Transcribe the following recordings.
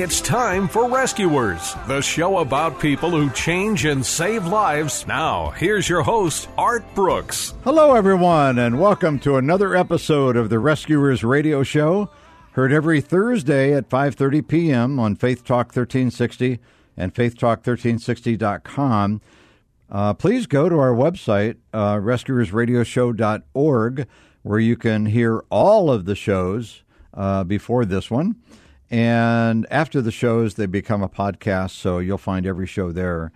It's time for Rescuers, the show about people who change and save lives. Now, here's your host, Art Brooks. Hello, everyone, and welcome to another episode of the Rescuers Radio Show. Heard every Thursday at 5:30 p.m. on Faith Talk 1360 and faithtalk1360.com. Uh, please go to our website, uh, rescuersradioshow.org, where you can hear all of the shows uh, before this one. And after the shows, they become a podcast, so you'll find every show there.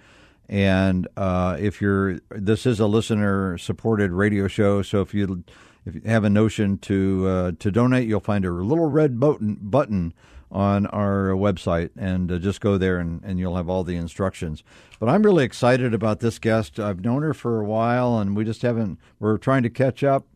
And uh, if you're, this is a listener-supported radio show, so if you if you have a notion to uh, to donate, you'll find a little red button button on our website, and uh, just go there, and, and you'll have all the instructions. But I'm really excited about this guest. I've known her for a while, and we just haven't. We're trying to catch up.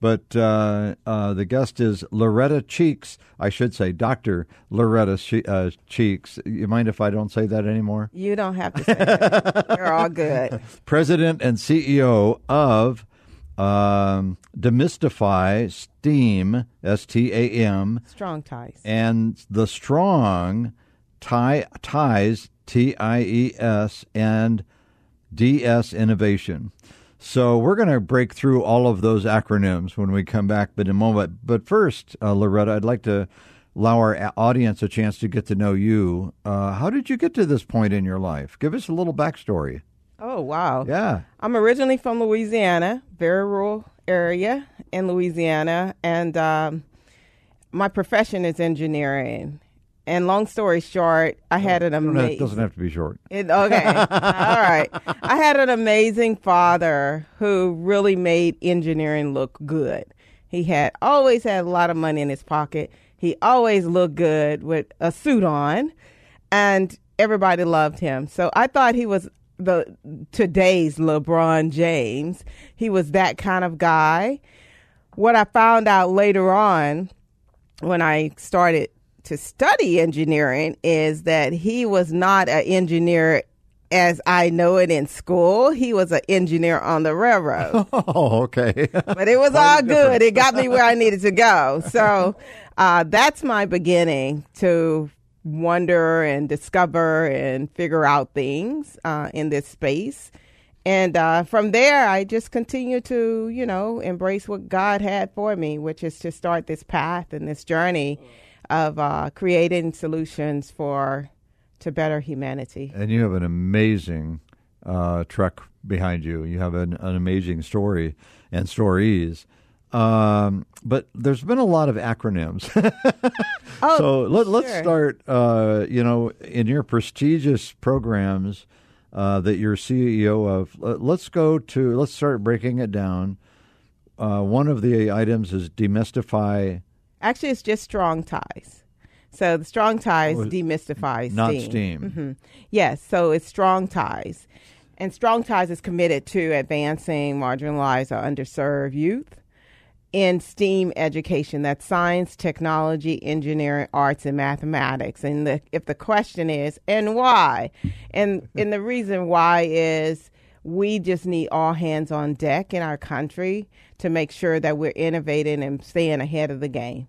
But uh, uh, the guest is Loretta Cheeks. I should say Dr. Loretta che- uh, Cheeks. You mind if I don't say that anymore? You don't have to say that. They're all good. President and CEO of um, Demystify STEAM, S T A M, Strong ties. and the Strong Tie, Ties, T I E S, and DS Innovation. So we're going to break through all of those acronyms when we come back, but in a moment. But first, uh, Loretta, I'd like to allow our audience a chance to get to know you. Uh, how did you get to this point in your life? Give us a little backstory. Oh, wow. Yeah. I'm originally from Louisiana, very rural area in Louisiana, and um, my profession is engineering. And long story short, I had an It amazing. doesn't have to be short. It, okay. All right. I had an amazing father who really made engineering look good. He had always had a lot of money in his pocket. He always looked good with a suit on, and everybody loved him. So I thought he was the today's LeBron James. He was that kind of guy. What I found out later on when I started to study engineering is that he was not an engineer as I know it in school. He was an engineer on the railroad. Oh, okay. but it was all good. It got me where I needed to go. So uh, that's my beginning to wonder and discover and figure out things uh, in this space. And uh, from there, I just continue to, you know, embrace what God had for me, which is to start this path and this journey of uh, creating solutions for to better humanity. and you have an amazing uh, truck behind you. You have an, an amazing story and stories. Um, but there's been a lot of acronyms. Oh, so let, let's sure. start. Uh, you know, in your prestigious programs uh, that you're CEO of, let- let's go to. Let's start breaking it down. Uh, one of the items is demystify, Actually, it's just strong ties. So the strong ties demystifies not steam. steam. hmm Yes, so it's strong ties. And strong ties is committed to advancing marginalized or underserved youth in STEAM education. That's science, technology, engineering, arts, and mathematics. And the, if the question is, and why? And, and the reason why is we just need all hands on deck in our country to make sure that we're innovating and staying ahead of the game.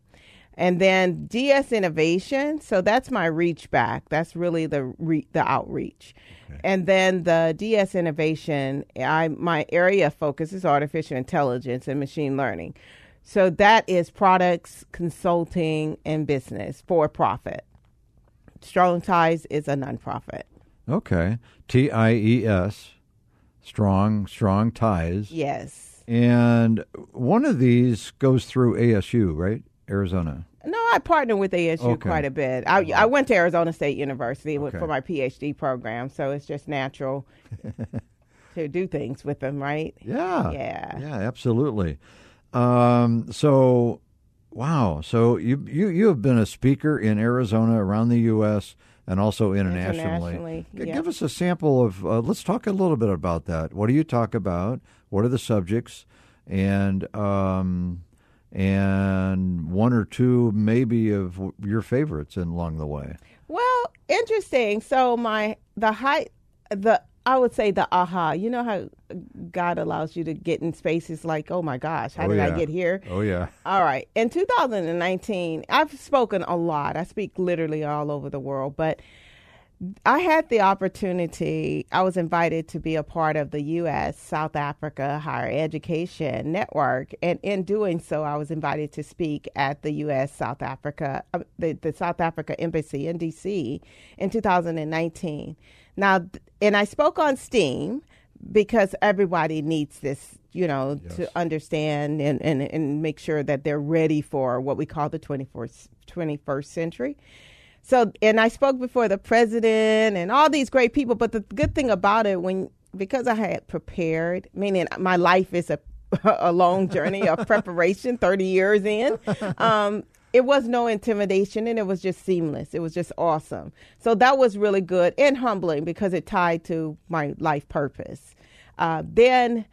And then DS innovation, so that's my reach back. That's really the re- the outreach. And then the DS innovation, I my area of focus is artificial intelligence and machine learning. So that is products, consulting, and business for profit. Strong Ties is a nonprofit. Okay. T I E S. Strong, strong ties. Yes. And one of these goes through ASU, right? Arizona. No, I partner with ASU Okay. quite a bit. I, I went to Arizona State University Okay. for my PhD program, so it's just natural to do things with them, right? Yeah. Yeah. Yeah, absolutely. Um, so, wow. So you, you, you have been a speaker in Arizona, around the U.S., and also internationally. Internationally, G- yeah. Give us a sample of, uh, let's talk a little bit about that. What do you talk about? What are the subjects? And, um, and one or two maybe of your favorites along the way. Well, interesting. So my the height the I would say the aha. You know how God allows you to get in spaces like, oh my gosh, how Oh, did yeah. I get here? Oh, yeah. All right. In 2019, I've spoken a lot. I speak literally all over the world, but I had the opportunity, I was invited to be a part of the U.S. South Africa Higher Education Network. And in doing so, I was invited to speak at the U.S. South Africa, uh, the, the South Africa Embassy in D.C. in 2019. Now, and I spoke on STEAM because everybody needs this, you know, to understand and, and, and make sure that they're ready for what we call the 21st, 21st century. So, and I spoke before the president and all these great people. But the good thing about it, when because I had prepared, meaning my life is a a long journey of preparation, thirty years in. Um, it was no intimidation, and it was just seamless. It was just awesome. So that was really good and humbling because it tied to my life purpose. Uh, then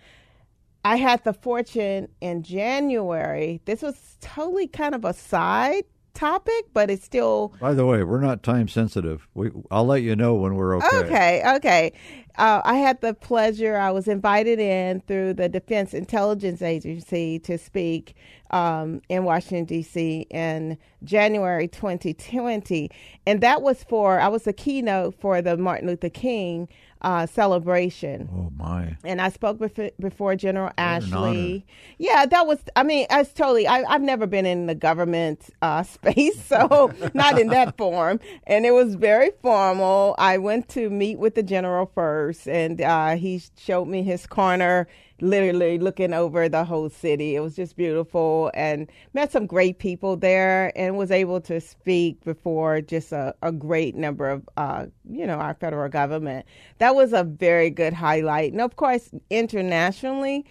I had the fortune in January. This was totally kind of a side topic, but it's still By the way, we're not time sensitive. We, I'll let you know when we're okay. Okay, okay. Uh, I had the pleasure, I was invited in through the Defense Intelligence Agency to speak um, in Washington, D.C. in January 2020. And that was for, I was the keynote for the Martin Luther King uh, celebration Oh, my. and I spoke before, before General an Ashley. Yeah, that was. I mean, I totally. I, I've never been in the government uh, space, so not in that form. And it was very formal. I went to meet with the general first, and uh, he showed me his corner, literally looking over the whole city. It was just beautiful, and met some great people there, and was able to speak before just a, a great number of, uh, you know, our federal government. That was a very good highlight. And of course, internationally,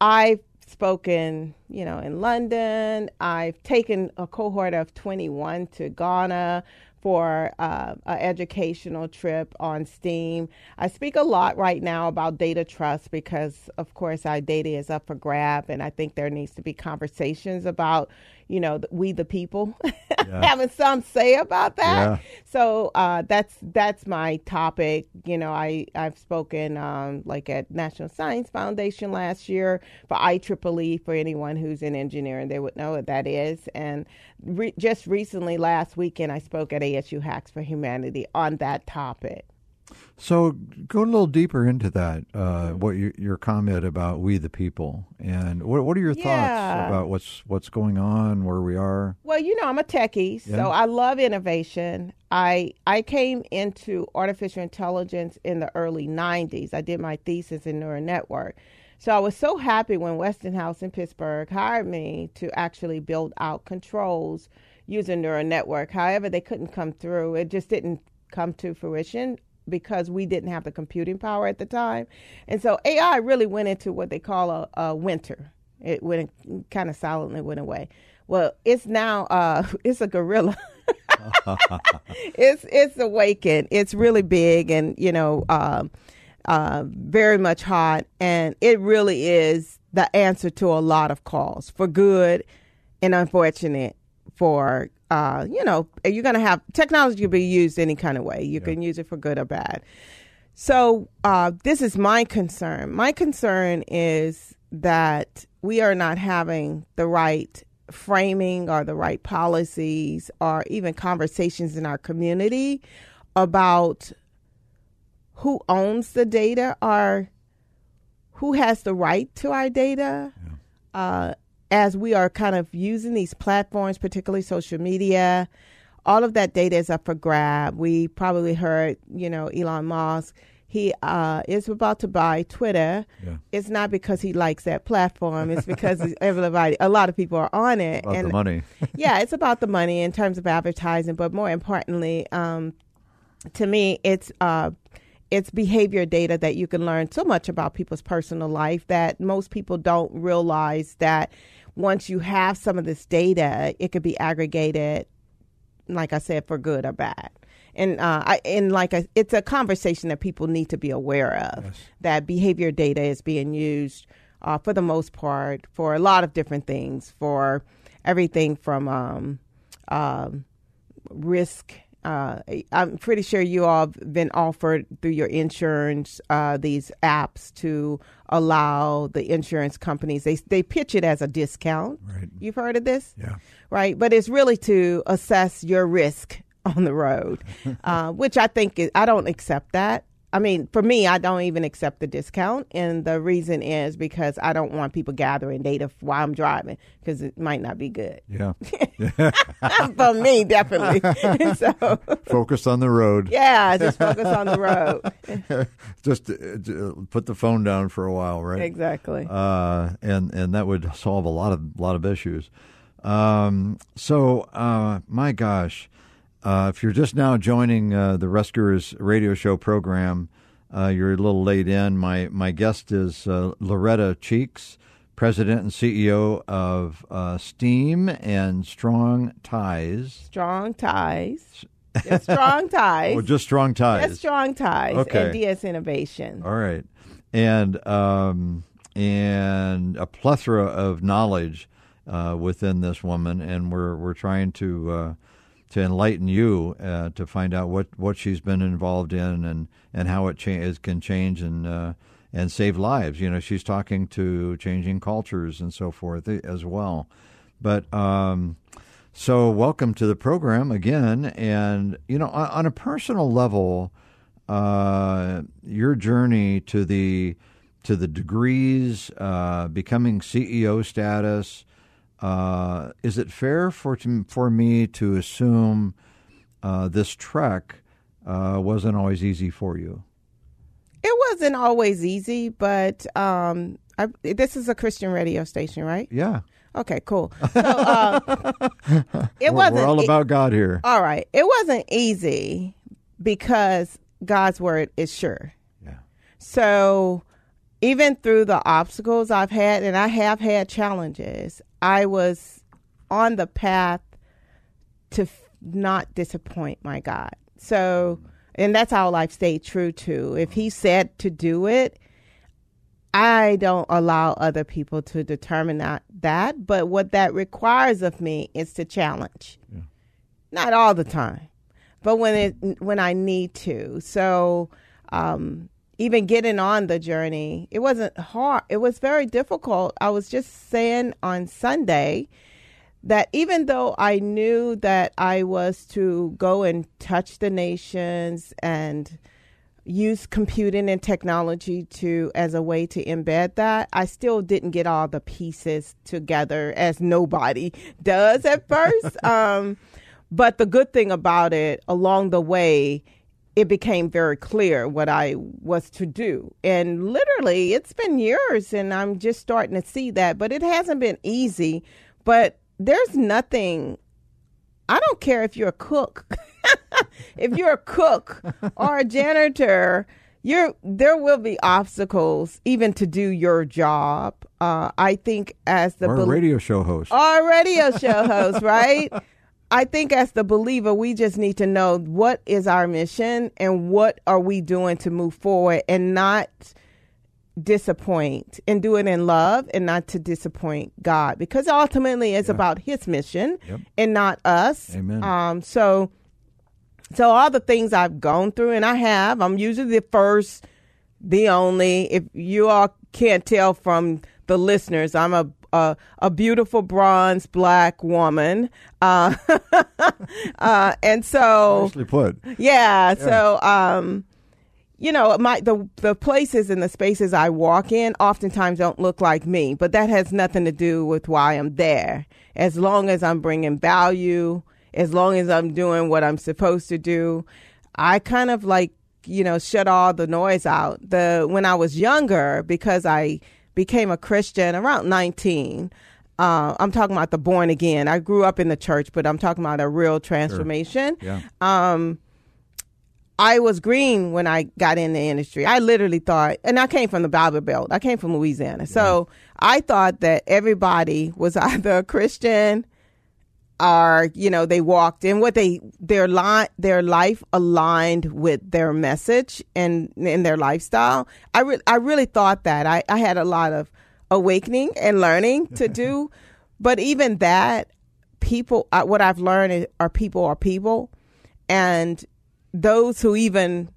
I've spoken, you know, in London. I've taken a cohort of 21 to Ghana for uh, an educational trip on STEAM. I speak a lot right now about data trust because, of course, our data is up for grab, and I think there needs to be conversations about, you know, the- we the people having some say about that. Yeah. So uh, that's that's my topic. You know, I I've spoken um, like at National Science Foundation last year for IEEE. For anyone who's in engineering, they would know what that is. And re- just recently, last weekend, I spoke at ASU Hacks for Humanity on that topic. So go a little deeper into that. Uh, what you, your comment about we the people, and what what are your thoughts about what's what's going on, where we are? Well, you know, I'm a techie, Yeah. so I love innovation. I I came into artificial intelligence in the early '90s. I did my thesis in neural network, so I was so happy when Westinghouse in Pittsburgh hired me to actually build out controls using neural network. However, they couldn't come through. It just didn't come to fruition because we didn't have the computing power at the time, and so AI really went into what they call a, a winter. It went kind of silently went away. Well, it's now uh, it's a gorilla. it's it's awakened. It's really big and you know um, uh, very much hot, and it really is the answer to a lot of calls for good and unfortunate for uh, you know you're going to have technology be used any kind of way. You can use it for good or bad. So uh, this is my concern. My concern is that we are not having the right framing or the right policies or even conversations in our community about who owns the data or who has the right to our data. Uh, as we are kind of using these platforms, particularly social media, all of that data is up for grab. We probably heard, you know, Elon Musk. He uh, is about to buy Twitter. Yeah. It's not because he likes that platform. It's because everybody, a lot of people are on it. About the money. yeah, it's about the money in terms of advertising, but more importantly, um, to me, it's uh, it's behavior data that you can learn so much about people's personal life that most people don't realize that once you have some of this data, it could be aggregated, like I said, for good or bad. And uh, I, and like a, it's a conversation that people need to be aware of. That behavior data is being used uh, for the most part for a lot of different things, for everything from um, um, risk. Uh, I'm pretty sure you all have been offered through your insurance uh, these apps to allow the insurance companies. They they pitch it as a discount. Right. You've heard of this, Yeah. right? But it's really to assess your risk on the road, uh, which I think is, I don't accept that. I mean, for me, I don't even accept the discount, and the reason is because I don't want people gathering data while I'm driving because it might not be good Yeah. for me, definitely. so, Focus on the road. yeah, just focus on the road. Just uh, uh, put the phone down for a while, right? Exactly. uh, and and that would solve a lot of lot of issues. Um, so, uh, my gosh, uh, if you're just now joining uh, the Rescuers radio show program, uh, you're a little late in. My my guest is uh, Loretta Cheeks, president and CEO of uh, Steam and Strong Ties. strong ties. Just strong ties. Oh, just Strong Ties. Just strong ties. Okay. And DS Innovation. All right, and um, and a plethora of knowledge uh, within this woman, and we're we're trying to uh, to enlighten you uh, to find out what, what she's been involved in and, and how it cha- can change and uh, and save lives. You know, she's talking to changing cultures and so forth as well. But um, so, welcome to the program again, and you know, on, on a personal level uh, your journey to the to the degrees, uh, becoming CEO status. Uh, is it fair for to, for me to assume uh, this trek uh, wasn't always easy for you? It wasn't always easy, but um, I, this is a Christian radio station, right? Yeah, Okay, cool. So uh, it wasn't. we're all about God here. all right. It wasn't easy because God's word is sure. Yeah. So even through the obstacles I've had, and I have had challenges, I was on the path to f- not disappoint my God. So, and that's how I've stayed true to. If He said to do it, I don't allow other people to determine that, that. But what that requires of me is to challenge. Not all the time, but when it when I need to. So um, even getting on the journey, it wasn't hard. It was very difficult. I was just saying on Sunday that even though I knew that I was to go and touch the nations and use computing and technology to as a way to embed that i still didn't get all the pieces together as nobody does at first um, but the good thing about it along the way it became very clear what i was to do and literally it's been years and i'm just starting to see that but it hasn't been easy but there's nothing I don't care if you're a cook. if you're a cook or a janitor, you're there will be obstacles even to do your job. Uh, I think as the Or bel- radio show host. or a radio show host, right? I think as the believer, we just need to know what is our mission and what are we doing to move forward and not disappoint and do it in love and not to disappoint God because ultimately it's about his mission Yep. and not us. Amen. Um so so all the things I've gone through and I have, I'm usually the first, the only. If you all can't tell from the listeners, I'm a a, a beautiful bronze black woman. Uh, uh, and so Nicely put. yeah, so um you know, my the the places and the spaces I walk in oftentimes don't look like me, but that has nothing to do with why I'm there. As long as I'm bringing value as long as I'm doing what I'm supposed to do. I kind of like, you know, shut all the noise out. The when I was younger, because I became a Christian around 19. Uh, I'm talking about the born again. I grew up in the church, but I'm talking about a real transformation. Yeah. Um, I was green when I got in the industry. I literally thought, and I came from the Bible Belt. I came from Louisiana, so I thought that everybody was either a Christian or you know they walked in what they their line their life aligned with their message and in their lifestyle. I re- I really thought that I I had a lot of awakening and learning to do, but even that people what I've learned is, are people are people, and those who even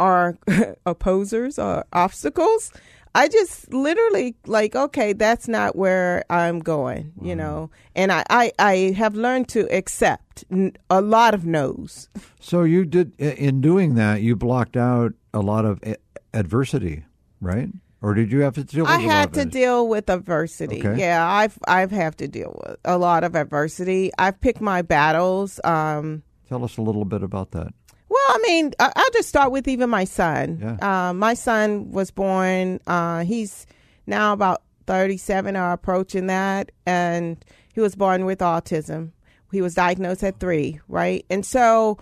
are opposers or obstacles. I just literally like, okay, that's not where I'm going, you know. And I, I, I have learned to accept a lot of no's. So you did in doing that. You blocked out a lot of adversity, right? Or did you have to deal with? I had to deal with adversity. Okay. Yeah, I've I've had to deal with a lot of adversity. I've picked my battles. Um, Tell us a little bit about that. Well, I mean, I'll just start with even my son. Yeah. Uh, my son was born. Uh, he's now about thirty-seven or approaching that, and he was born with autism. He was diagnosed at three, right? And so,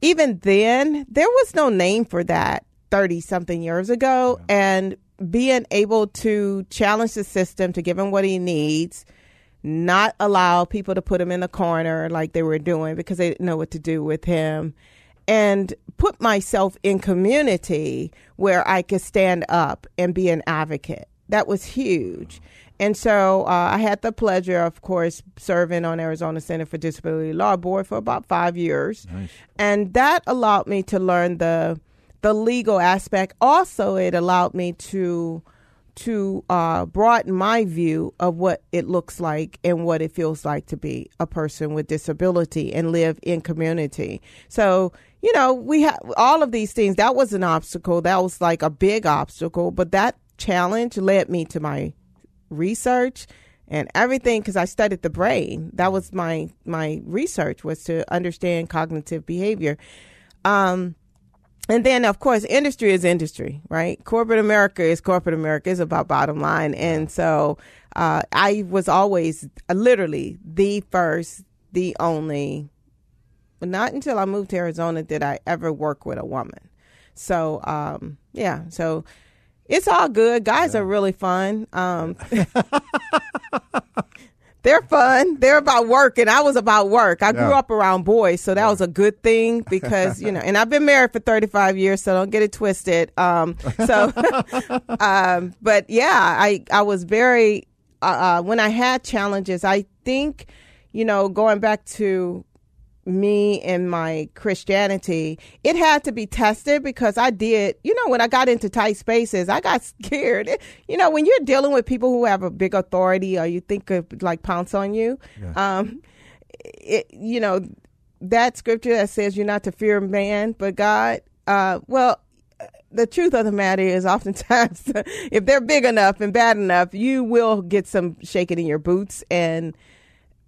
even then, there was no name for that thirty something years ago, and being able to challenge the system to give him what he needs not allow people to put him in the corner like they were doing because they didn't know what to do with him and put myself in community where I could stand up and be an advocate. That was huge. And so uh, I had the pleasure, of course, serving on Arizona Center for Disability Law Board for about five years, and that allowed me to learn the the legal aspect. Also, it allowed me to to uh, broaden my view of what it looks like and what it feels like to be a person with disability and live in community. So, you know, we have all of these things. That was an obstacle. That was like a big obstacle, but that challenge led me to my research and everything because I studied the brain. That was my my research was to understand cognitive behavior. Um, and then, of course, industry is industry, right? Corporate America is corporate America. is about bottom line. And so uh, I was always uh, literally the first, the only, not until I moved to Arizona did I ever work with a woman. So, um, yeah, so it's all good. Guys are really fun. Um, they're fun. They're about work, and I was about work. I grew up around boys, so that was a good thing because you know. And I've been married for thirty five years, so don't get it twisted. Um, so, um, but yeah, I I was very uh, uh, when I had challenges. I think you know going back to me and my Christianity, it had to be tested because I did, you know, when I got into tight spaces, I got scared. You know, when you're dealing with people who have a big authority or you think could like pounce on you, um, it, you know, that scripture that says you're not to fear man, but God, uh, well, the truth of the matter is oftentimes if they're big enough and bad enough, you will get some shaking in your boots and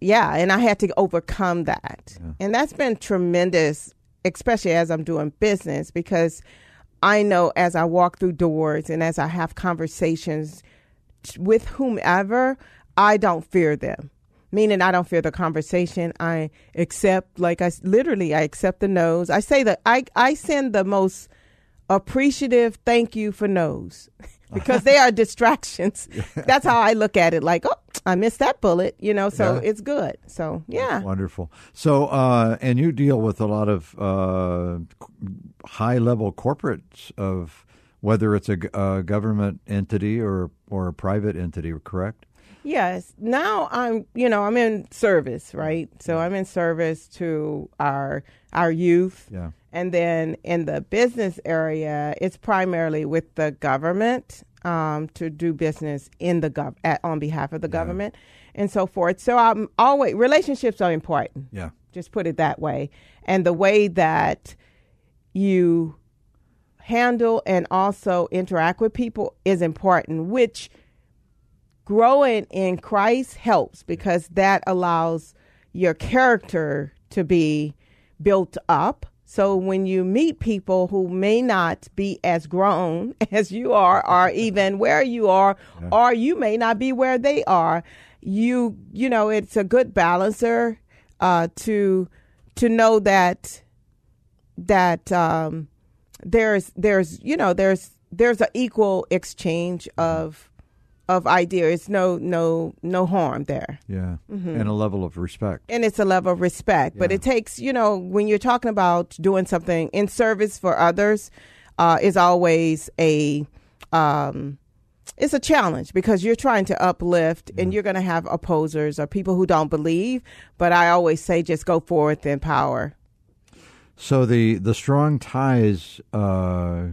yeah, and I had to overcome that. And that's been tremendous, especially as I'm doing business, because I know as I walk through doors and as I have conversations with whomever, I don't fear them. Meaning, I don't fear the conversation. I accept, like I literally, I accept the no's. I say that I I send the most appreciative thank you for no's because they are distractions. That's how I look at it. Like, oh, I missed that bullet, you know. So Yeah. it's good. So yeah, Wonderful. So, uh, and you deal with a lot of uh, high level corporates of whether it's a government entity or or a private entity, correct? Yes. Now I'm, you know, I'm in service, right? So I'm in service to our our youth. Yeah. And then in the business area, it's primarily with the government um, to do business in the gov at, on behalf of the government and so forth. So I'm always relationships are important. Yeah. Just put it that way. And the way that you handle and also interact with people is important, which growing in Christ helps because that allows your character to be built up. So when you meet people who may not be as grown as you are, or even where you are, or you may not be where they are, you you know it's a good balancer uh, to to know that that um, there's there's you know there's there's an equal exchange of of ideas. No no no harm there Yeah. Mm-hmm. And a level of respect. and it's a level of respect. But it takes, you know, when you're talking about doing something in service for others, uh, is always a, um, it's a challenge because you're trying to uplift and you're going to have opposers or people who don't believe. But I always say, just go forth in power. So the the strong ties uh,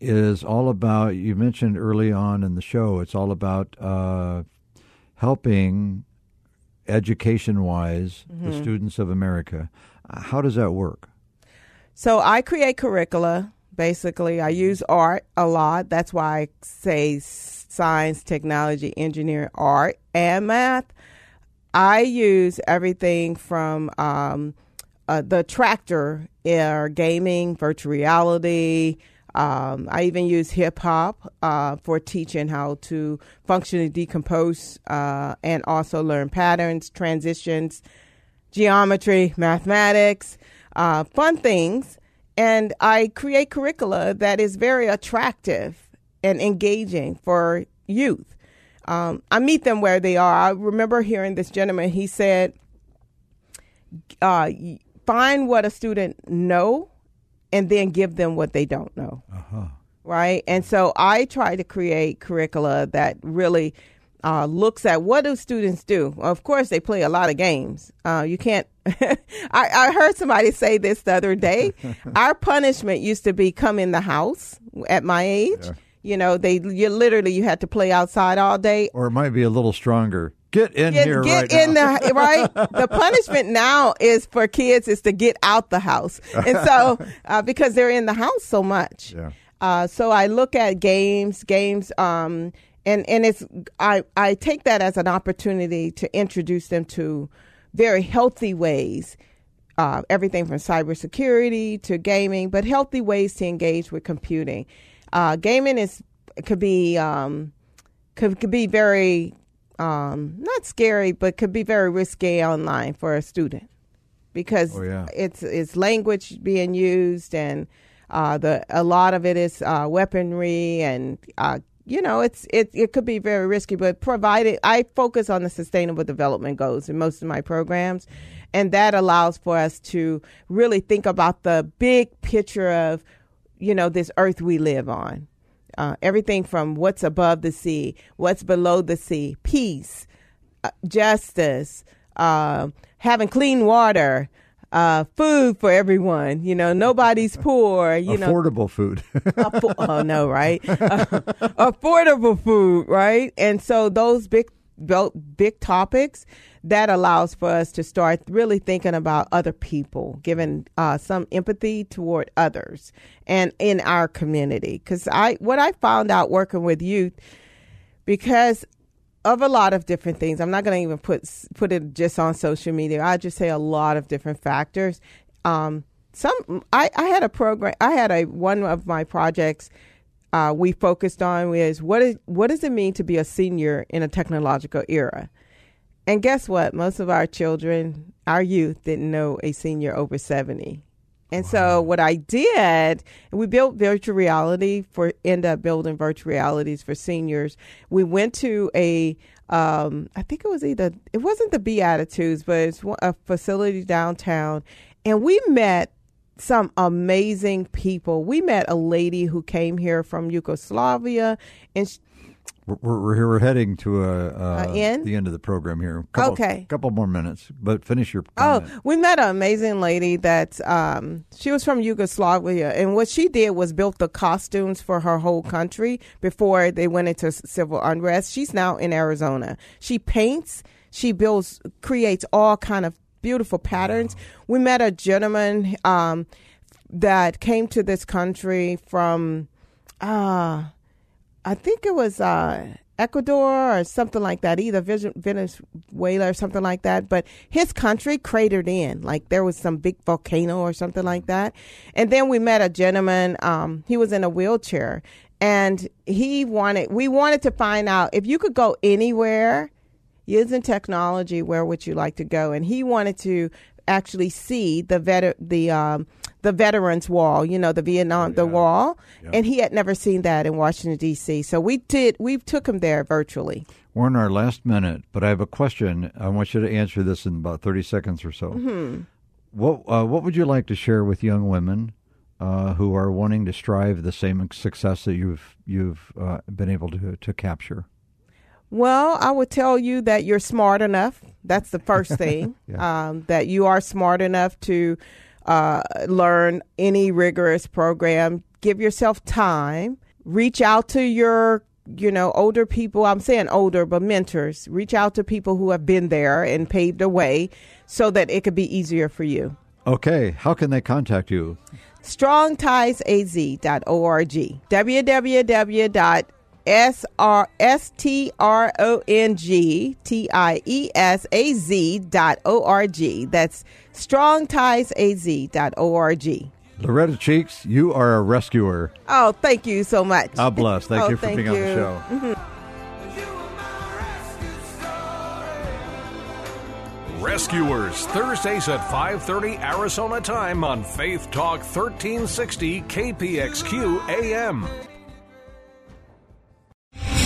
is all about. You mentioned early on in the show. It's all about uh, helping education wise the students of America. How does that work? So I create curricula. Basically, I use art a lot. That's why I say science, technology, engineering, art, and math. I use everything from um, uh, the tractor, uh, gaming, virtual reality. Um, I even use hip hop uh, for teaching how to functionally decompose uh, and also learn patterns, transitions, geometry, mathematics, uh, fun things. And I create curricula that is very attractive and engaging for youth. Um, I meet them where they are. I remember hearing this gentleman, he said, uh, find what a student know and then give them what they don't know right? And so I try to create curricula that really uh, looks at what do students do. Of course, they play a lot of games. Uh, you can't. I, I heard somebody say this the other day. Our punishment used to be come in the house at my age. You know, they you literally you had to play outside all day Or it might be a little stronger. Get in get, here get right in now. the right the punishment now is for kids is to get out the house and so uh, because they're in the house so much Yeah. uh, so i look at games games um, and and it's i i take that as an opportunity to introduce them to very healthy ways uh, everything from cybersecurity to gaming, but healthy ways to engage with computing. Uh, gaming is could be um, could, could be very um, not scary, but could be very risque online for a student because Oh, yeah. it's it's language being used and uh, the a lot of it is uh, weaponry and uh, you know it's it it could be very risky. But provided I focus on the sustainable development goals in most of my programs, and that allows for us to really think about the big picture of you know this earth we live on. Uh, everything from what's above the sea, what's below the sea, peace, uh, justice, uh, having clean water, uh, food for everyone. You know, nobody's poor. You know, Affordable food. affo- oh no, right? affordable food, right? And so those big, big topics that allows for us to start really thinking about other people, giving uh, some empathy toward others and in our community. Because I, what I found out working with youth, because of a lot of different things. I'm not going to even put put it just on social media. I just say a lot of different factors. Um, some I, I had a program. I had a one of my projects. Uh, we focused on is what is what does it mean to be a senior in a technological era? And guess what? Most of our children, our youth, didn't know a senior over 70. And so what I did, we built virtual reality for end up building virtual realities for seniors. We went to a um, I think it was either it wasn't the Beatitudes, but it's a facility downtown, and we met some amazing people. We met a lady who came here from Yugoslavia, and sh we're, we're, we're heading to a, uh, Uh, end? the end of the program here. Couple, Okay. couple more minutes, but finish your Oh, we met an amazing lady that um, she was from Yugoslavia, and what she did was built the costumes for her whole country before they went into civil unrest. She's now in Arizona. She paints, she builds, creates all kind of beautiful patterns. We met a gentleman um, that came to this country from. Uh, I think it was uh, Ecuador or something like that, either Venezuela or something like that. But his country cratered in, like there was some big volcano or something like that. And then we met a gentleman. Um, he was in a wheelchair, and he wanted. We wanted to find out if you could go anywhere using technology. Where would you like to go? And he wanted to actually see the vet the um, the veterans wall you know the vietnam the wall and he had never seen that in washington d.c so we did we took him there virtually We're in our last minute, but I have a question. I want you to answer this in about 30 seconds or so. Mm-hmm. What, uh, what would you like to share with young women uh, who are wanting to strive the same success that you've, you've uh, been able to, to capture? Well, I would tell you that you're smart enough. That's the first thing. um, that you are smart enough to uh, learn any rigorous program. Give yourself time. Reach out to your, you know, older people. I'm saying older, but mentors. Reach out to people who have been there and paved the way so that it could be easier for you. Okay, how can they contact you? strongtiesaz.org www S R S T R O N G T I E S A Z dot O R G. That's strongtiesaz dot O R G. Loretta Cheeks, you are a rescuer. Oh, thank you so much. God bless. Thank Oh, you for thank being on the show. You were my rescue story. Rescuers, Thursdays at 5:30 Arizona time on Faith Talk 1360 KPXQ AM.